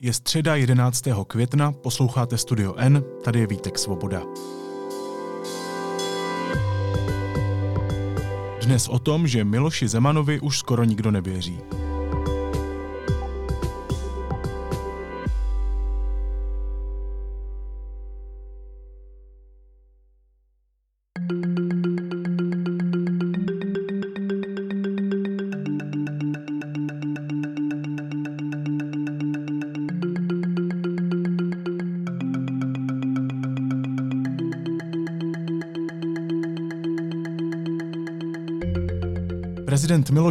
Je středa 11. května, posloucháte Studio N, tady je Vítek Svoboda. Dnes o tom, že Miloši Zemanovi už skoro nikdo nevěří.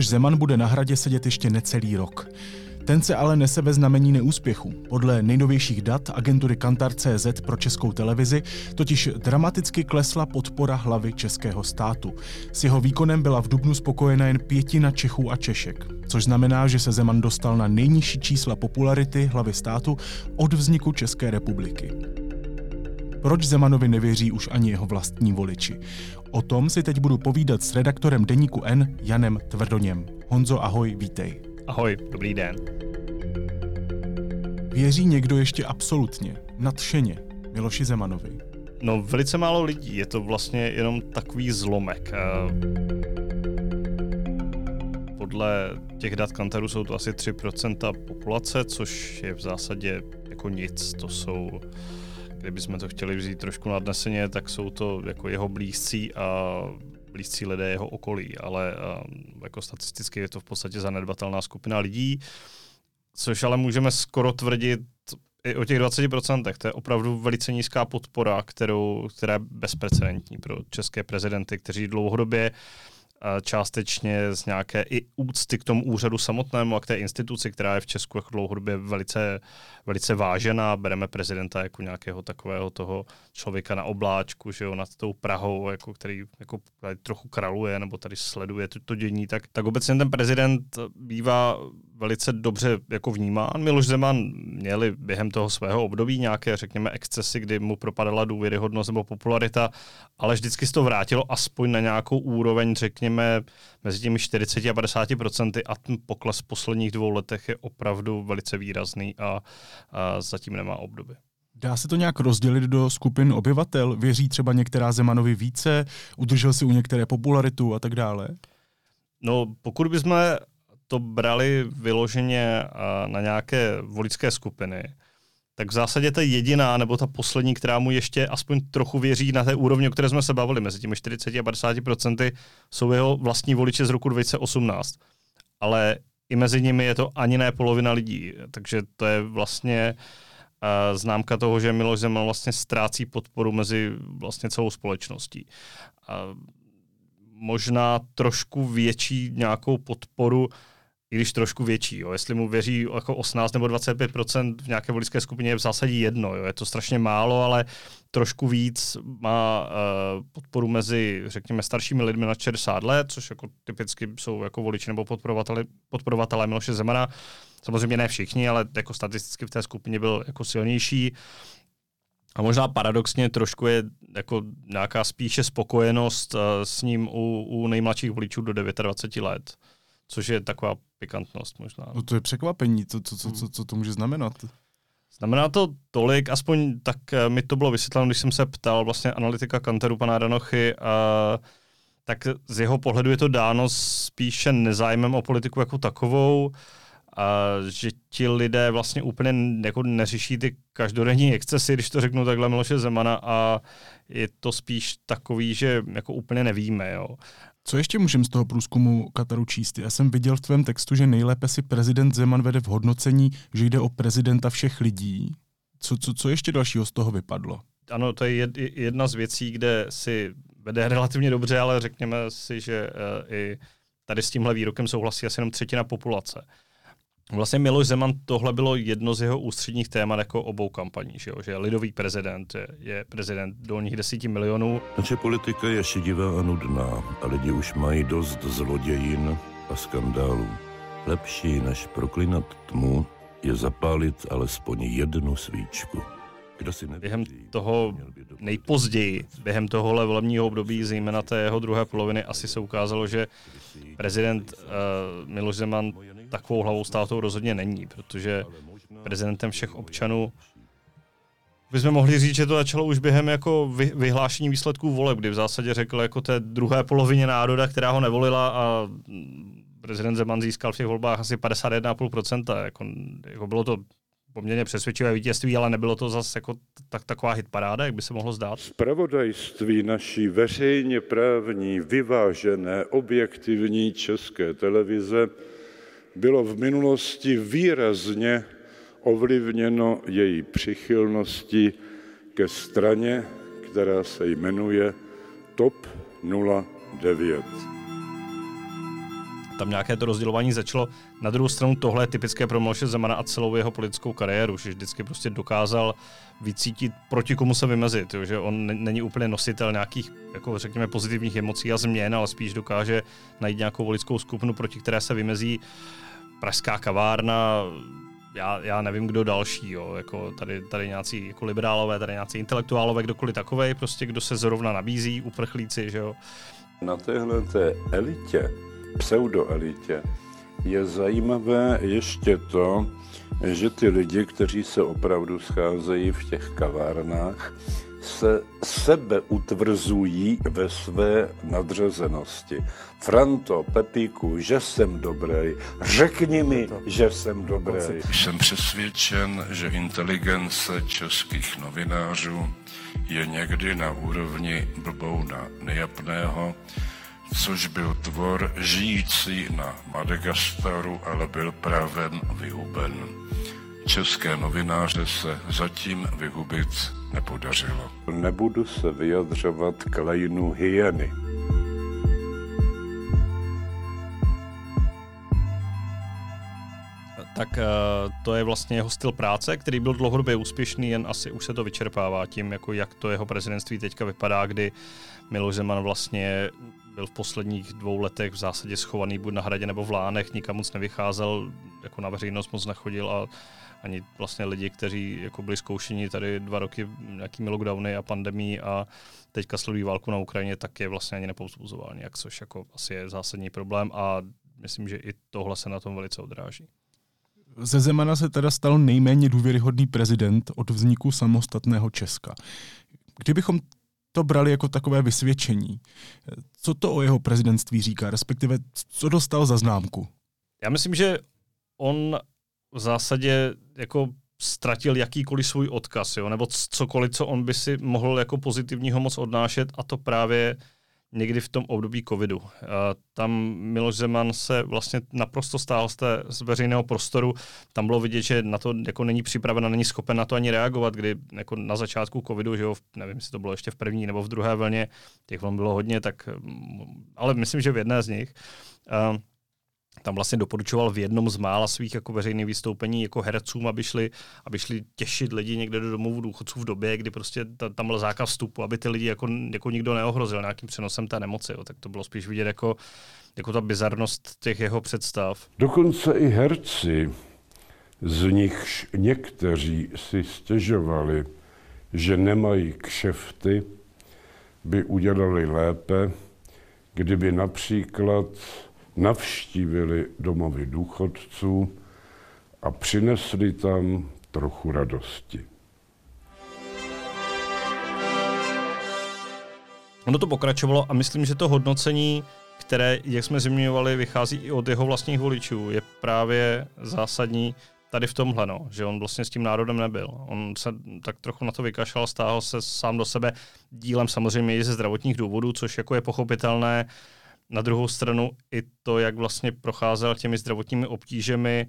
Miloš Zeman bude na hradě sedět ještě necelý rok. Ten se ale nese ve znamení neúspěchu. Podle nejnovějších dat agentury Kantar.cz pro českou televizi totiž dramaticky klesla podpora hlavy českého státu. S jeho výkonem byla v Dubnu spokojena jen pětina Čechů a Češek, což znamená, že se Zeman dostal na nejnižší čísla popularity hlavy státu od vzniku České republiky. Proč Zemanovi nevěří už ani jeho vlastní voliči? O tom si teď budu povídat s redaktorem Deníku N Janem Tvrdoněm. Honzo, ahoj, vítej. Ahoj, dobrý den. Věří někdo ještě absolutně, nadšeně Miloši Zemanovi? No, velice málo lidí. Je to vlastně jenom takový zlomek. Eh, podle těch dat Kantaru jsou to asi 3% populace, což je v zásadě jako nic. To jsou kdybychom to chtěli vzít trošku nadneseně, tak jsou to jako jeho blízcí a blízcí lidé jeho okolí, ale jako statisticky je to v podstatě zanedbatelná skupina lidí, což ale můžeme skoro tvrdit i o těch 20%. To je opravdu velice nízká podpora, kterou, která je bezprecedentní pro české prezidenty, kteří dlouhodobě uh, částečně z nějaké i úcty k tomu úřadu samotnému a k té instituci, která je v Česku jako dlouhodobě velice, velice vážená. Bereme prezidenta jako nějakého takového toho člověka na obláčku, že jo, nad tou Prahou, jako, který jako tady trochu kraluje nebo tady sleduje to, to dění, tak, tak obecně ten prezident bývá velice dobře jako vnímán. Miloš Zeman měli během toho svého období nějaké, řekněme, excesy, kdy mu propadala důvěryhodnost nebo popularita, ale vždycky se to vrátilo aspoň na nějakou úroveň, řekněme, mezi těmi 40 a 50 procenty a ten pokles v posledních dvou letech je opravdu velice výrazný a, a zatím nemá obdoby. Dá se to nějak rozdělit do skupin obyvatel? Věří třeba některá Zemanovi více, udržel si u některé popularitu a tak dále? No, pokud bychom to brali vyloženě na nějaké voličské skupiny, tak v zásadě ta jediná, nebo ta poslední, která mu ještě aspoň trochu věří na té úrovni, o které jsme se bavili, mezi těmi 40 a 50 procenty, jsou jeho vlastní voliče z roku 2018. Ale i mezi nimi je to ani ne polovina lidí, takže to je vlastně uh, známka toho, že Miloš Zeman vlastně ztrácí podporu mezi vlastně celou společností. Uh, možná trošku větší nějakou podporu když trošku větší. Jo. Jestli mu věří jako 18 nebo 25% v nějaké voličské skupině je v zásadě jedno. Jo. Je to strašně málo, ale trošku víc má uh, podporu mezi, řekněme, staršími lidmi na 60 let, což jako typicky jsou jako voliči nebo podporovatelé, podporovatelé Miloše Zemana. Samozřejmě ne všichni, ale jako statisticky v té skupině byl jako silnější. A možná paradoxně trošku je jako nějaká spíše spokojenost uh, s ním u, u nejmladších voličů do 29 let což je taková pikantnost možná. No to je překvapení, co, co, co, co, co to může znamenat? Znamená to tolik, aspoň tak eh, mi to bylo vysvětleno, když jsem se ptal vlastně analytika Kanteru pana Danochy, a, tak z jeho pohledu je to dáno spíše nezájmem o politiku jako takovou, a že ti lidé vlastně úplně jako neřeší ty každodenní excesy, když to řeknu takhle Miloše Zemana a je to spíš takový, že jako úplně nevíme. Jo. Co ještě můžeme z toho průzkumu Kataru číst? Já jsem viděl v tvém textu, že nejlépe si prezident Zeman vede v hodnocení, že jde o prezidenta všech lidí. Co, co, co ještě dalšího z toho vypadlo? Ano, to je jedna z věcí, kde si vede relativně dobře, ale řekněme si, že uh, i tady s tímhle výrokem souhlasí asi jenom třetina populace. Vlastně Miloš Zeman tohle bylo jedno z jeho ústředních témat jako obou kampaní, že, jo? že lidový prezident je, prezident dolních desíti milionů. Naše politika je šedivá a nudná a lidi už mají dost zlodějin a skandálů. Lepší než proklinat tmu je zapálit alespoň jednu svíčku. Kdo si nevěří, během toho nejpozději, během tohohle volebního období, zejména té jeho druhé poloviny, asi se ukázalo, že prezident uh, Miloš Zeman takovou hlavou státu rozhodně není, protože prezidentem všech občanů, bychom mohli říct, že to začalo už během jako vy, vyhlášení výsledků voleb, kdy v zásadě řekl jako té druhé polovině národa, která ho nevolila a prezident Zeman získal v těch volbách asi 51,5%. Jako, jako bylo to poměrně přesvědčivé vítězství, ale nebylo to zase jako tak, taková hitparáda, jak by se mohlo zdát. Spravodajství naší veřejně právní, vyvážené, objektivní české televize bylo v minulosti výrazně ovlivněno její přichylností ke straně, která se jmenuje TOP 09 tam nějaké to rozdělování začalo. Na druhou stranu tohle je typické pro Miloše Zemana a celou jeho politickou kariéru, že vždycky prostě dokázal vycítit, proti komu se vymezit, jo, že on není úplně nositel nějakých, jako řekněme, pozitivních emocí a změn, ale spíš dokáže najít nějakou voličskou skupinu, proti které se vymezí pražská kavárna, já, já nevím, kdo další, jo, jako tady, tady nějací jako liberálové, tady nějací intelektuálové, kdokoliv takovej, prostě kdo se zrovna nabízí, uprchlíci, že jo. Na téhle té elitě pseudoelitě, je zajímavé ještě to, že ty lidi, kteří se opravdu scházejí v těch kavárnách, se sebe utvrzují ve své nadřazenosti. Franto, Pepíku, že jsem dobrý, řekni mi, že jsem dobrý. Jsem přesvědčen, že inteligence českých novinářů je někdy na úrovni blbouna nejapného, což byl tvor žijící na Madagaskaru, ale byl právě vyhuben. České novináře se zatím vyhubit nepodařilo. Nebudu se vyjadřovat k lejnu hyeny. Tak uh, to je vlastně jeho styl práce, který byl dlouhodobě úspěšný, jen asi už se to vyčerpává tím, jako jak to jeho prezidentství teďka vypadá, kdy Miloš Zeman vlastně byl v posledních dvou letech v zásadě schovaný buď na hradě nebo v Lánech, nikam moc nevycházel, jako na veřejnost moc nechodil a ani vlastně lidi, kteří jako byli zkoušeni tady dva roky nějakými lockdowny a pandemí a teďka sledují válku na Ukrajině, tak je vlastně ani nepouzbuzoval nějak, což jako asi je zásadní problém a myslím, že i tohle se na tom velice odráží. Ze Zemana se teda stal nejméně důvěryhodný prezident od vzniku samostatného Česka. Kdybychom to brali jako takové vysvědčení. Co to o jeho prezidentství říká, respektive co dostal za známku? Já myslím, že on v zásadě jako ztratil jakýkoliv svůj odkaz, jo? nebo cokoliv, co on by si mohl jako pozitivního moc odnášet a to právě někdy v tom období covidu. Tam Miloš Zeman se vlastně naprosto stál z, té, z veřejného prostoru. Tam bylo vidět, že na to jako není připraven a není schopen na to ani reagovat, kdy jako na začátku covidu, že jo, nevím, jestli to bylo ještě v první nebo v druhé vlně, těch vln bylo hodně, tak, ale myslím, že v jedné z nich tam vlastně doporučoval v jednom z mála svých jako veřejných vystoupení jako hercům, aby šli, aby šli těšit lidi někde do domovů důchodců v době, kdy prostě ta, tam byl zákaz vstupu, aby ty lidi jako, jako nikdo neohrozil nějakým přenosem té nemoci. Jo. Tak to bylo spíš vidět jako, jako ta bizarnost těch jeho představ. Dokonce i herci, z nichž někteří si stěžovali, že nemají kšefty, by udělali lépe, kdyby například navštívili domovy důchodců a přinesli tam trochu radosti. Ono to pokračovalo a myslím, že to hodnocení, které, jak jsme zmiňovali, vychází i od jeho vlastních voličů, je právě zásadní tady v tomhle, no, že on vlastně s tím národem nebyl. On se tak trochu na to vykašlal, stáhl se sám do sebe dílem samozřejmě i ze zdravotních důvodů, což jako je pochopitelné. Na druhou stranu i to, jak vlastně procházel těmi zdravotními obtížemi,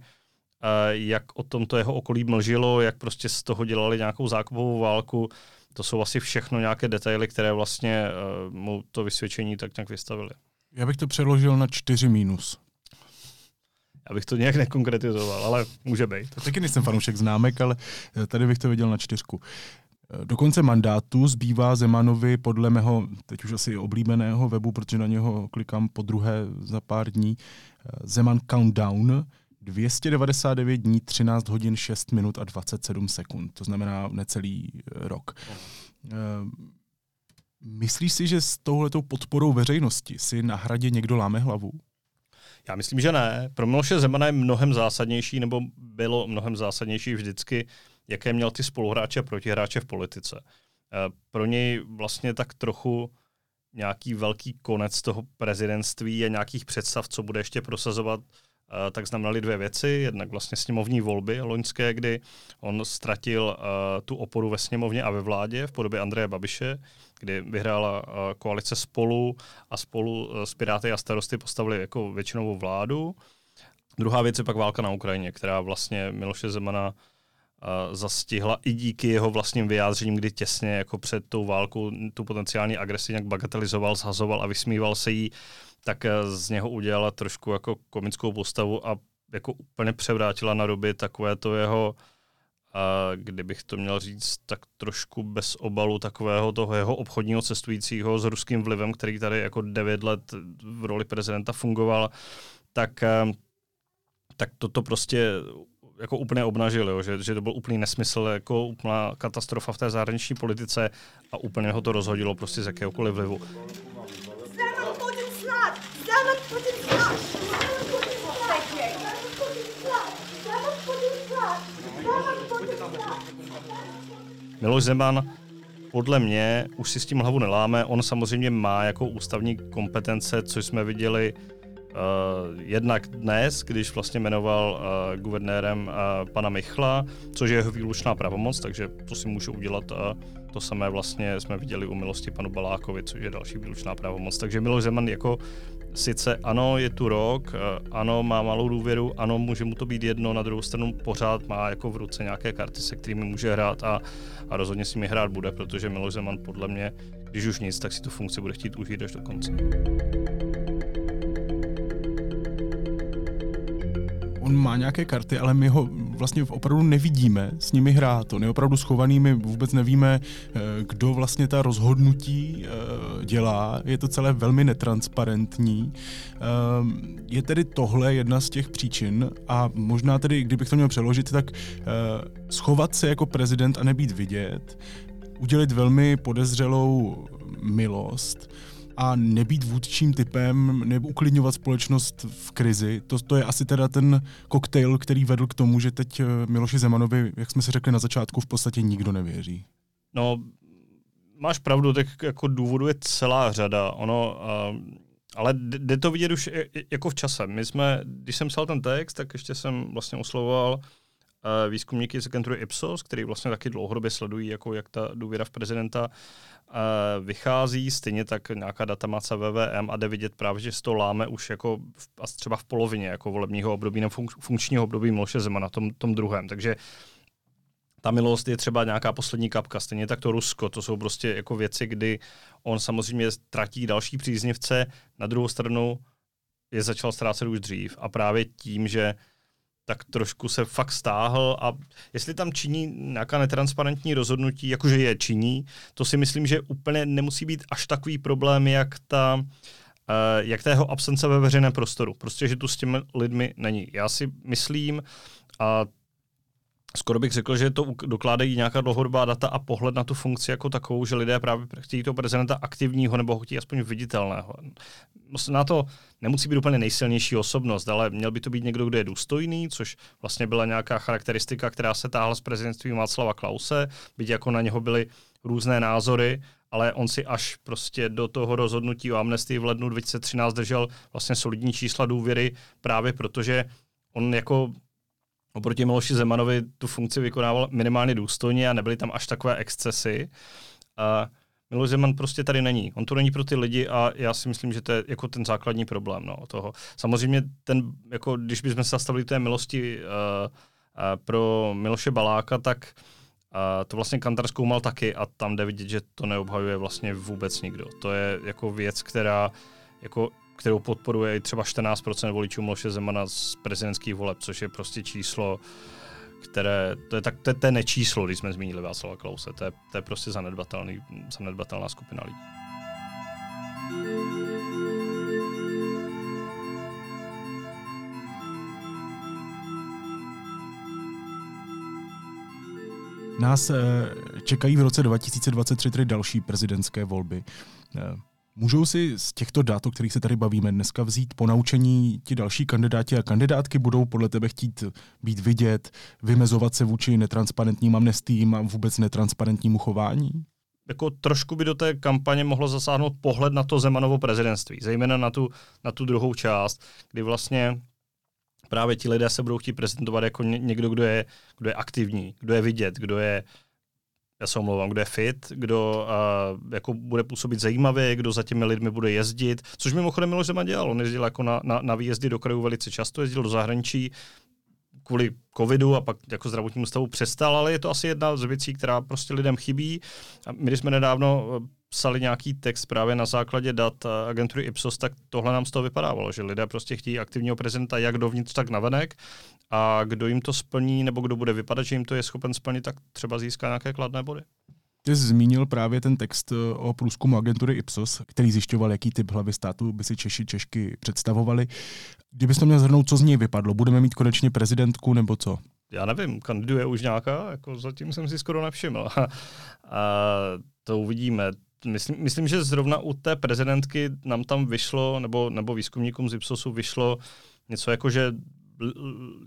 jak o tomto jeho okolí mlžilo, jak prostě z toho dělali nějakou zákupovou válku, to jsou asi všechno nějaké detaily, které vlastně uh, mu to vysvědčení tak nějak vystavili. Já bych to přeložil na 4 minus. Já bych to nějak nekonkretizoval, ale může být. To taky nejsem fanoušek známek, ale eh, tady bych to viděl na čtyřku. Do konce mandátu zbývá Zemanovi podle mého, teď už asi oblíbeného webu, protože na něho klikám po druhé za pár dní, Zeman Countdown, 299 dní, 13 hodin, 6 minut a 27 sekund. To znamená necelý eh, rok. Eh, myslíš si, že s touhletou podporou veřejnosti si na hradě někdo láme hlavu? Já myslím, že ne. Pro Miloše Zemana je mnohem zásadnější, nebo bylo mnohem zásadnější vždycky, jaké měl ty spoluhráče a protihráče v politice. Eh, pro něj vlastně tak trochu nějaký velký konec toho prezidentství a nějakých představ, co bude ještě prosazovat, eh, tak znamenaly dvě věci. Jednak vlastně sněmovní volby loňské, kdy on ztratil eh, tu oporu ve sněmovně a ve vládě v podobě Andreje Babiše, kdy vyhrála koalice spolu a spolu s Piráty a starosty postavili jako většinovou vládu. Druhá věc je pak válka na Ukrajině, která vlastně Miloše Zemana zastihla i díky jeho vlastním vyjádřením, kdy těsně jako před tou válkou tu potenciální agresi nějak bagatelizoval, zhazoval a vysmíval se jí, tak eh, z něho udělala trošku jako komickou postavu a jako úplně převrátila na doby takové to jeho, a kdybych to měl říct, tak trošku bez obalu takového toho jeho obchodního cestujícího s ruským vlivem, který tady jako devět let v roli prezidenta fungoval, tak, eh, tak toto prostě jako úplně obnažil, jo, že, že to byl úplný nesmysl, jako úplná katastrofa v té zahraniční politice a úplně ho to rozhodilo prostě z jakéhokoliv vlivu. Miloš Zeman podle mě už si s tím hlavu neláme. On samozřejmě má jako ústavní kompetence, což jsme viděli jednak dnes, když vlastně jmenoval uh, guvernérem uh, pana Michla, což je jeho výlučná pravomoc, takže to si můžu udělat. Uh, to samé vlastně jsme viděli u milosti panu Balákovi, což je další výlučná pravomoc. Takže Miloš Zeman jako sice ano, je tu rok, ano, má malou důvěru, ano, může mu to být jedno, na druhou stranu pořád má jako v ruce nějaké karty, se kterými může hrát a, a rozhodně si mi hrát bude, protože Miloš Zeman podle mě, když už nic, tak si tu funkci bude chtít užít až do konce. On má nějaké karty, ale my ho vlastně opravdu nevidíme s nimi hrát. On je opravdu schovaný, my vůbec nevíme, eh, kdo vlastně ta rozhodnutí eh, dělá. Je to celé velmi netransparentní. Ehm, je tedy tohle jedna z těch příčin a možná tedy, kdybych to měl přeložit, tak eh, schovat se jako prezident a nebýt vidět, udělit velmi podezřelou milost, a nebýt vůdčím typem, nebo uklidňovat společnost v krizi. To, to je asi teda ten koktejl, který vedl k tomu, že teď eh, Miloši Zemanovi, jak jsme si řekli na začátku, v podstatě nikdo nevěří. No, máš pravdu, tak jako důvodu je celá řada. Ono, uh, ale jde to vidět už jako v čase. My jsme, když jsem psal ten text, tak ještě jsem vlastně oslovoval výzkumníky z agentury Ipsos, který vlastně taky dlouhodobě sledují, jako jak ta důvěra v prezidenta vychází, stejně tak nějaká datamace VVM a jde vidět právě, že se to láme už jako v, třeba v polovině jako volebního období nebo funkčního období Miloše Zema na tom, tom druhém. Takže ta milost je třeba nějaká poslední kapka, stejně tak to Rusko, to jsou prostě jako věci, kdy on samozřejmě tratí další příznivce, na druhou stranu je začal ztrácet už dřív. A právě tím, že tak trošku se fakt stáhl a jestli tam činí nějaká netransparentní rozhodnutí, jakože je činí, to si myslím, že úplně nemusí být až takový problém, jak ta, uh, jak ta jeho absence ve veřejném prostoru. Prostě, že tu s těmi lidmi není. Já si myslím, a skoro bych řekl, že to dokládají nějaká dlouhodobá data a pohled na tu funkci jako takovou, že lidé právě chtějí toho prezidenta aktivního nebo ho chtějí aspoň viditelného. Na to nemusí být úplně nejsilnější osobnost, ale měl by to být někdo, kdo je důstojný, což vlastně byla nějaká charakteristika, která se táhla z prezidentství Václava Klause, byť jako na něho byly různé názory, ale on si až prostě do toho rozhodnutí o amnestii v lednu 2013 držel vlastně solidní čísla důvěry právě protože on jako oproti Miloši Zemanovi tu funkci vykonával minimálně důstojně a nebyly tam až takové excesy. A Miloš Zeman prostě tady není. On to není pro ty lidi a já si myslím, že to je jako ten základní problém no, toho. Samozřejmě ten, jako když bychom se zastavili té milosti uh, uh, pro Miloše Baláka, tak uh, to vlastně Kantar zkoumal taky a tam jde vidět, že to neobhajuje vlastně vůbec nikdo. To je jako věc, která jako kterou podporuje třeba 14% voličů Miloše Zemana z prezidentských voleb, což je prostě číslo, které, to je, tak, to to je nečíslo, když jsme zmínili Václava Klause, to je, to je prostě zanedbatelný, zanedbatelná skupina lidí. Nás eh, čekají v roce 2023 další prezidentské volby. Můžou si z těchto dat, o kterých se tady bavíme dneska, vzít po naučení ti další kandidáti a kandidátky? Budou podle tebe chtít být vidět, vymezovat se vůči netransparentním amnestím a vůbec netransparentnímu chování? Jako trošku by do té kampaně mohlo zasáhnout pohled na to Zemanovo prezidentství, zejména na tu, na tu druhou část, kdy vlastně právě ti lidé se budou chtít prezentovat jako někdo, kdo je, kdo je aktivní, kdo je vidět, kdo je já se omlouvám, kdo je fit, kdo uh, jako bude působit zajímavě, kdo za těmi lidmi bude jezdit, což mimochodem Miloš Zeman dělal. On jezdil jako na, na, na výjezdy do krajů velice často, jezdil do zahraničí kvůli covidu a pak jako zdravotnímu stavu přestal, ale je to asi jedna z věcí, která prostě lidem chybí. A my, když jsme nedávno psali nějaký text právě na základě dat agentury Ipsos, tak tohle nám z toho vypadávalo, že lidé prostě chtějí aktivního prezidenta jak dovnitř, tak navenek a kdo jim to splní, nebo kdo bude vypadat, že jim to je schopen splnit, tak třeba získá nějaké kladné body. Ty jsi zmínil právě ten text eh, o průzkumu agentury Ipsos, který zjišťoval, jaký typ hlavy státu by si Češi Češky představovali. Kdybys to měl zhrnout, co z něj vypadlo? Budeme mít konečně prezidentku nebo co? Já nevím, kandiduje už nějaká, jako zatím jsem si skoro nevšiml. a to uvidíme. Myslím, myslím, že zrovna u té prezidentky nám tam vyšlo, nebo, nebo výzkumníkům z Ipsosu vyšlo něco jako, že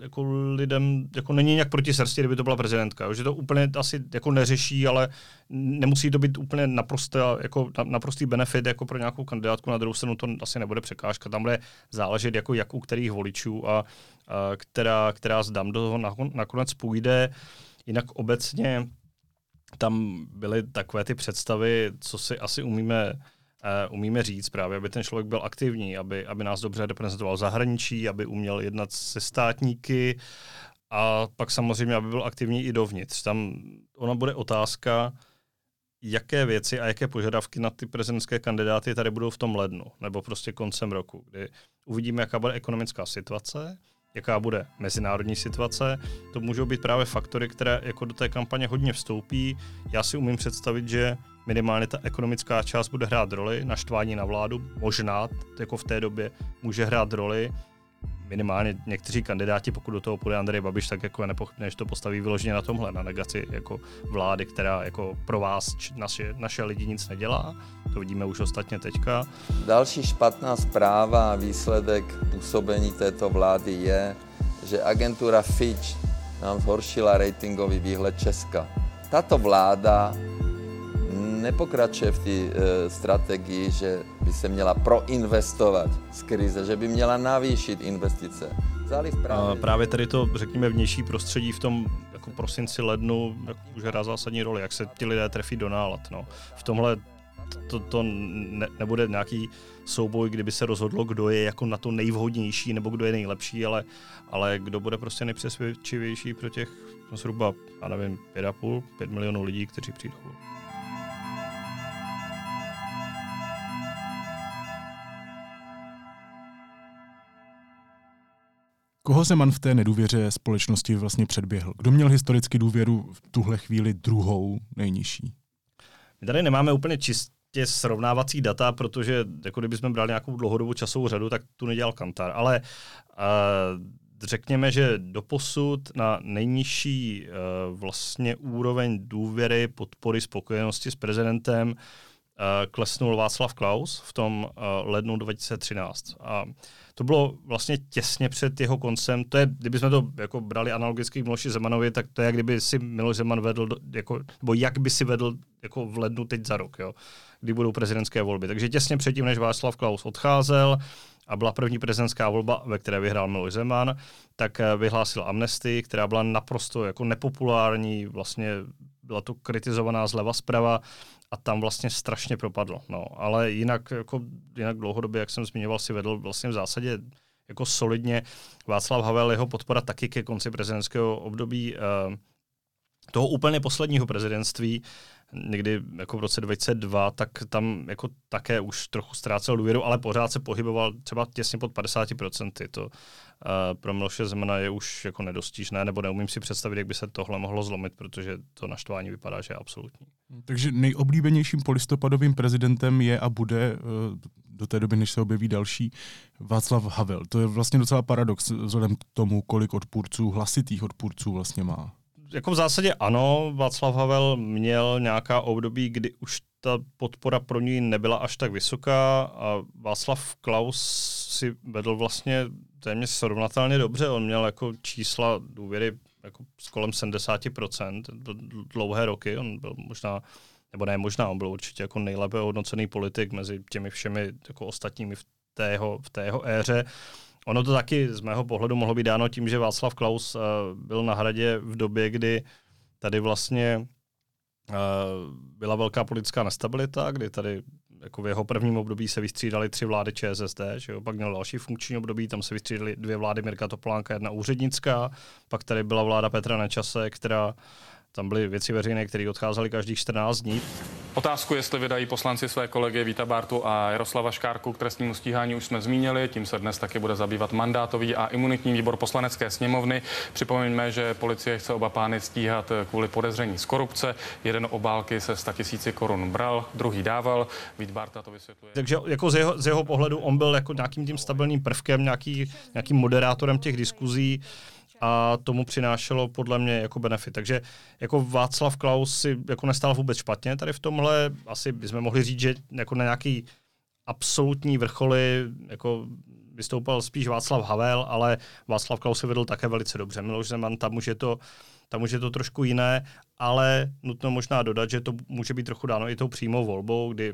jako lidem jako není nějak proti srsti, kdyby to byla prezidentka. Jo? Že to úplně asi jako neřeší, ale nemusí to být úplně naprostý, jako naprostý benefit jako pro nějakou kandidátku. Na druhou stranu to asi nebude překážka. Tam bude záležet, jako jak u kterých voličů a, a která, která zdám do toho nakonec půjde. Jinak obecně tam byly takové ty představy, co si asi umíme uh, umíme říct právě, aby ten člověk byl aktivní, aby, aby nás dobře reprezentoval v zahraničí, aby uměl jednat se státníky a pak samozřejmě, aby byl aktivní i dovnitř. Tam ona bude otázka, jaké věci a jaké požadavky na ty prezidentské kandidáty tady budou v tom lednu, nebo prostě koncem roku, kdy uvidíme, jaká bude ekonomická situace, jaká bude mezinárodní situace. To můžou být právě faktory, které jako do té kampaně hodně vstoupí. Já si umím představit, že minimálně ta ekonomická část bude hrát roli, naštvání na vládu, možná jako v té době může hrát roli, minimálně někteří kandidáti, pokud do toho půjde Andrej Babiš, tak jako je nepochybné, že to postaví vyloženě na tomhle, na negaci jako vlády, která jako pro vás, naše, naše lidi nic nedělá. To vidíme už ostatně teďka. Další špatná zpráva a výsledek působení této vlády je, že agentura Fitch nám zhoršila ratingový výhled Česka. Tato vláda nepokračuje v té uh, strategii, že by se měla proinvestovat z krize, že by měla navýšit investice. právě... právě tady to, řekněme, vnější prostředí v tom jako prosinci, lednu jako už hrá zásadní roli, jak se ti lidé trefí do nálad. No. V tomhle to, to ne, nebude nějaký souboj, kdyby se rozhodlo, kdo je jako na to nejvhodnější nebo kdo je nejlepší, ale, ale kdo bude prostě nejpřesvědčivější pro těch no, zhruba, já nevím, 5,5, 5 milionů lidí, kteří přijdou. Koho Zeman v té nedůvěře společnosti vlastně předběhl? Kdo měl historicky důvěru v tuhle chvíli druhou nejnižší? My tady nemáme úplně čistě srovnávací data, protože jako kdybychom brali nějakou dlouhodobou časovou řadu, tak tu nedělal Kantar. Ale uh, řekněme, že doposud na nejnižší uh, vlastně úroveň důvěry, podpory, spokojenosti s prezidentem uh, klesnul Václav Klaus v tom uh, lednu 2013. A to bylo vlastně těsně před jeho koncem. To je, kdybychom to jako brali analogicky k Miloši Zemanovi, tak to je, jak kdyby si Miloš Zeman vedl, jako, nebo jak by si vedl jako v lednu teď za rok, jo, kdy budou prezidentské volby. Takže těsně předtím, než Václav Klaus odcházel a byla první prezidentská volba, ve které vyhrál Miloš Zeman, tak eh, vyhlásil amnestii, která byla naprosto jako nepopulární, vlastně byla to kritizovaná zleva zprava a tam vlastně strašně propadlo. No. Ale jinak, jako, jinak dlouhodobě, jak jsem zmiňoval, si vedl vlastně v zásadě jako solidně. Václav Havel, jeho podpora taky ke konci prezidentského období eh, toho úplně posledního prezidentství, někdy jako v roce 2002, tak tam jako také už trochu ztrácel důvěru, ale pořád se pohyboval třeba těsně pod 50%. To uh, pro Miloše Zemana je už jako nedostižné, nebo neumím si představit, jak by se tohle mohlo zlomit, protože to naštvání vypadá, že je absolutní. Takže nejoblíbenějším polistopadovým prezidentem je a bude uh, do té doby, než se objeví další, Václav Havel. To je vlastně docela paradox vzhledem k tomu, kolik odpůrců, hlasitých odpůrců vlastně má jako v zásadě ano, Václav Havel měl nějaká období, kdy už ta podpora pro ní nebyla až tak vysoká a Václav Klaus si vedl vlastně téměř srovnatelně dobře. On měl jako čísla důvěry jako s kolem 70%, dlouhé roky. On byl možná, nebo ne možná, on byl určitě jako nejlépe hodnocený politik mezi těmi všemi jako ostatními v té jeho, v té jeho éře. Ono to taky z mého pohledu mohlo být dáno tím, že Václav Klaus uh, byl na hradě v době, kdy tady vlastně uh, byla velká politická nestabilita, kdy tady jako v jeho prvním období se vystřídali tři vlády ČSSD, že jo? pak měl další funkční období, tam se vystřídali dvě vlády Mirka Topolánka, jedna úřednická, pak tady byla vláda Petra Nečase, která tam byly věci veřejné, které odcházely každých 14 dní. Otázku, jestli vydají poslanci své kolegy Víta Bartu a Jaroslava Škárku k trestnímu stíhání, už jsme zmínili. Tím se dnes taky bude zabývat mandátový a imunitní výbor poslanecké sněmovny. Připomeňme, že policie chce oba pány stíhat kvůli podezření z korupce. Jeden obálky se 100 tisíci korun bral, druhý dával. Vít Barta to vysvětluje. Takže jako z jeho, z jeho pohledu on byl jako nějakým tím stabilním prvkem, nějaký, nějakým moderátorem těch diskuzí a tomu přinášelo podle mě jako benefit. Takže jako Václav Klaus si jako nestál vůbec špatně tady v tomhle. Asi bychom mohli říct, že jako na nějaký absolutní vrcholy jako vystoupal spíš Václav Havel, ale Václav Klaus se vedl také velice dobře. Miloš Zeman, tam už je to, tam už je to trošku jiné, ale nutno možná dodat, že to může být trochu dáno i tou přímou volbou, kdy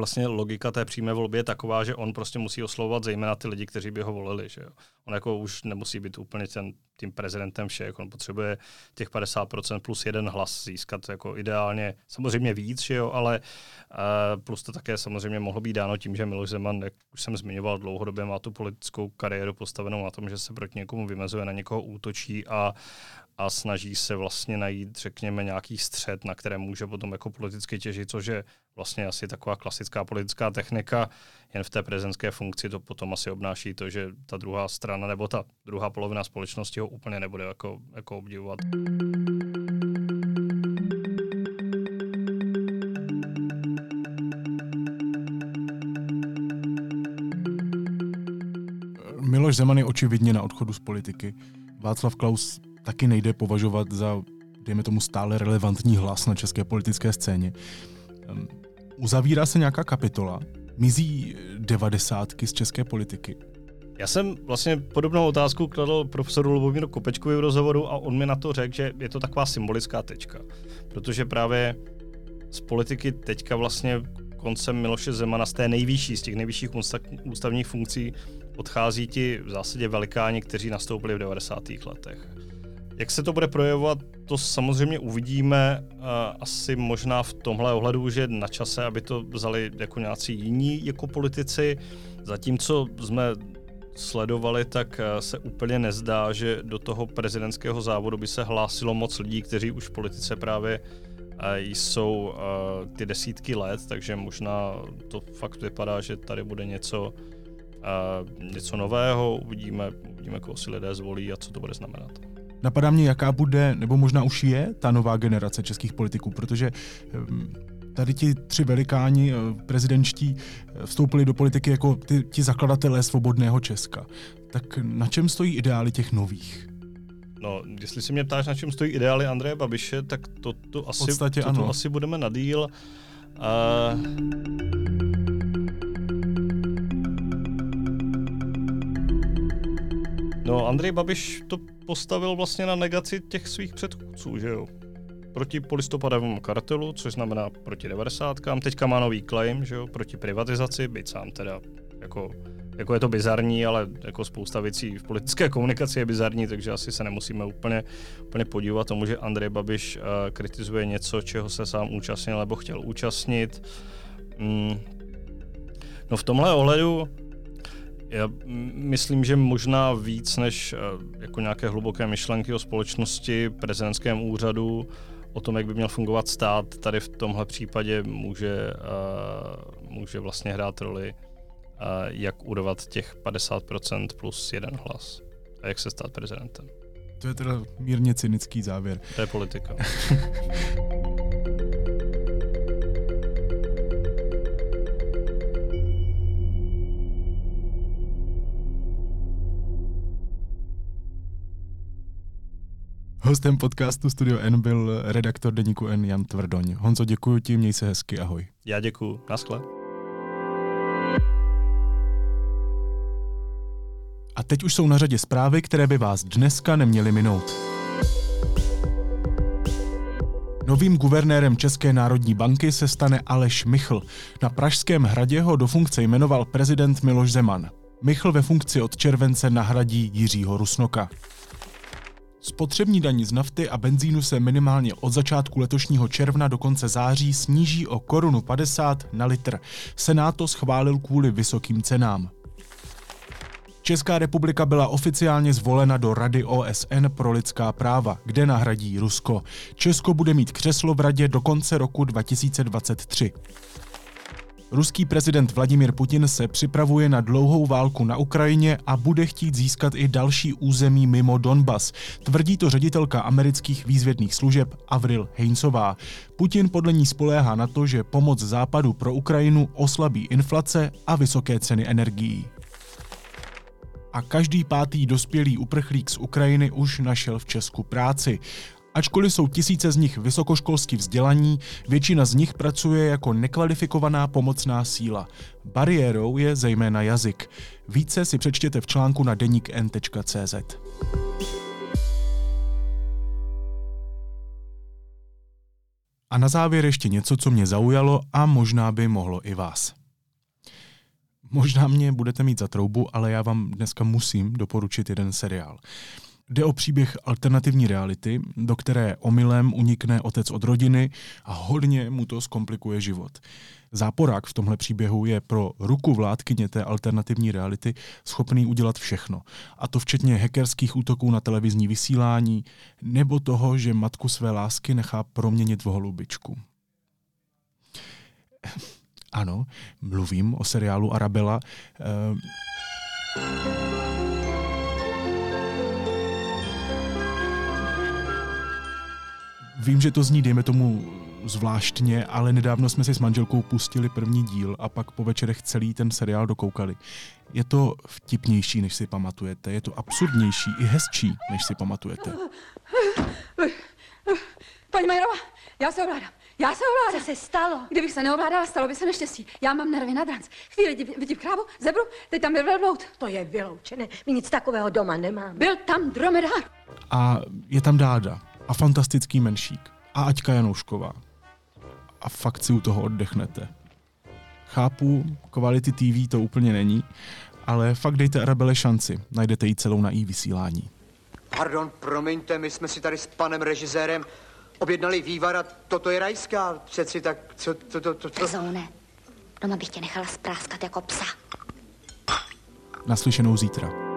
vlastně logika té přímé volby je taková, že on prostě musí oslovovat zejména ty lidi, kteří by ho volili. Že jo. On jako už nemusí být úplně ten, tím prezidentem všech, on potřebuje těch 50% plus jeden hlas získat jako ideálně, samozřejmě víc, že jo, ale uh, plus to také samozřejmě mohlo být dáno tím, že Miloš Zeman, jak už jsem zmiňoval, dlouhodobě má tu politickou kariéru postavenou na tom, že se proti někomu vymezuje, na někoho útočí a, a snaží se vlastně najít, řekněme, nějaký střed, na které může potom jako politicky těžit, což je vlastně asi taková klasická politická technika, jen v té prezidentské funkci to potom asi obnáší to, že ta druhá strana nebo ta druhá polovina společnosti ho úplně nebude jako, jako obdivovat. Miloš Zeman je očividně na odchodu z politiky. Václav Klaus taky nejde považovat za, dejme tomu, stále relevantní hlas na české politické scéně. Uzavírá se nějaká kapitola, mizí devadesátky z české politiky. Já jsem vlastně podobnou otázku kladl profesoru Lubomíru Kopečkovi v rozhovoru a on mi na to řekl, že je to taková symbolická tečka. Protože právě z politiky teďka vlastně koncem Miloše Zemana z té nejvyšší, z těch nejvyšších ústavních funkcí odchází ti v zásadě velikáni, kteří nastoupili v 90. letech. Jak se to bude projevovat, to samozřejmě uvidíme uh, asi možná v tomhle ohledu, že na čase, aby to vzali jako nějací jiní jako politici. Zatímco jsme sledovali, tak uh, se úplně nezdá, že do toho prezidentského závodu by se hlásilo moc lidí, kteří už v politice právě uh, jsou ty desítky let, takže možná to fakt vypadá, že tady bude něco, něco nového, uvidíme, uvidíme, koho si lidé zvolí a co to bude znamenat. Napadá mě, jaká bude, nebo možná už je ta nová generace českých politiků, protože ehm, tady ti tři velikáni eh, prezidentští eh, vstoupili do politiky jako ty, ti zakladatelé svobodného Česka. Tak na čem stojí ideály těch nových? No, jestli si mě ptáš, na čem stojí ideály Andreje Babiše, tak to, to, asi, to, to asi budeme na díl. Uh... No, Andrej Babiš to postavil vlastně na negaci těch svých předchůdců, že jo. Proti polistopadovému kartelu, což znamená proti 90. Teďka má nový claim, že jo, proti privatizaci, byť sám teda jako, jako je to bizarní, ale jako spousta věcí v politické komunikaci je bizarní, takže asi se nemusíme úplně, úplně podívat tomu, že Andrej Babiš uh, kritizuje něco, čeho se sám účastnil nebo chtěl účastnit. Mm. No v tomhle ohledu já myslím, že možná víc než eh, jako nějaké hluboké myšlenky o společnosti, prezidentském úřadu, o tom, jak by měl fungovat stát, tady v tomhle případě může, uh, může vlastně hrát roli, uh, jak urvat těch 50% plus jeden hlas a jak se stát prezidentem. To je teda mírně cynický závěr. To je politika. Hostem podcastu Studio N byl redaktor deníku N Jan Tvrdoň. Honzo, děkuji ti, měj se hezky, ahoj. Já děkuji, naschle. A teď už jsou na řadě zprávy, které by vás dneska neměly minout. Novým guvernérem České národní banky se stane Aleš Michl. Na Pražském hradě ho do funkce jmenoval prezident Miloš Zeman. Michl ve funkci od července nahradí Jiřího Rusnoka. Spotřební daní z nafty a benzínu se minimálně od začátku letošního června do konce září sníží o korunu 50 na litr. Senát to schválil kvůli vysokým cenám. Česká republika byla oficiálně zvolena do Rady OSN pro lidská práva, kde nahradí Rusko. Česko bude mít křeslo v radě do konce roku 2023. Ruský prezident Vladimir Putin se připravuje na dlouhou válku na Ukrajině a bude chtít získat i další území mimo Donbas. Tvrdí to ředitelka amerických výzvědných služeb Avril Heinsová. Putin podle ní spoléhá na to, že pomoc západu pro Ukrajinu oslabí inflace a vysoké ceny energií a každý pátý dospělý uprchlík z Ukrajiny už našel v Česku práci. Ačkoliv jsou tisíce z nich vysokoškolsky vzdělaní, většina z nich pracuje jako nekvalifikovaná pomocná síla. Bariérou je zejména jazyk. Více si přečtěte v článku na deníkn.cz. A na závěr ještě něco, co mě zaujalo a možná by mohlo i vás. Možná mě budete mít za troubu, ale já vám dneska musím doporučit jeden seriál. Jde o příběh alternativní reality, do které omylem unikne otec od rodiny a hodně mu to zkomplikuje život. Záporák v tomhle příběhu je pro ruku vládkyně té alternativní reality schopný udělat všechno. A to včetně hackerských útoků na televizní vysílání nebo toho, že matku své lásky nechá proměnit v holubičku. Ano, mluvím o seriálu Arabela. Uh, Vím, že to zní, dejme tomu, zvláštně, ale nedávno jsme si s manželkou pustili první díl a pak po večerech celý ten seriál dokoukali. Je to vtipnější, než si pamatujete, je to absurdnější i hezčí, než si pamatujete. Paní Majerová, já se ovládám. Já se ovládám. Co se stalo? Kdybych se neovládala, stalo by se neštěstí. Já mám nervy na dranc. Chvíli vidím krávu, zebru, teď tam byl velbloud. To je vyloučené. My nic takového doma nemáme. Byl tam dromedár. A je tam Dáda a fantastický menšík a Aťka Janoušková. A fakt si u toho oddechnete. Chápu, kvality TV to úplně není, ale fakt dejte Arabele šanci. Najdete ji celou na i vysílání. Pardon, promiňte, my jsme si tady s panem režisérem objednali vývar a toto je rajská. Přeci tak, co to, to, to, to... Rezone. Doma bych tě nechala spráskat jako psa. Naslyšenou zítra.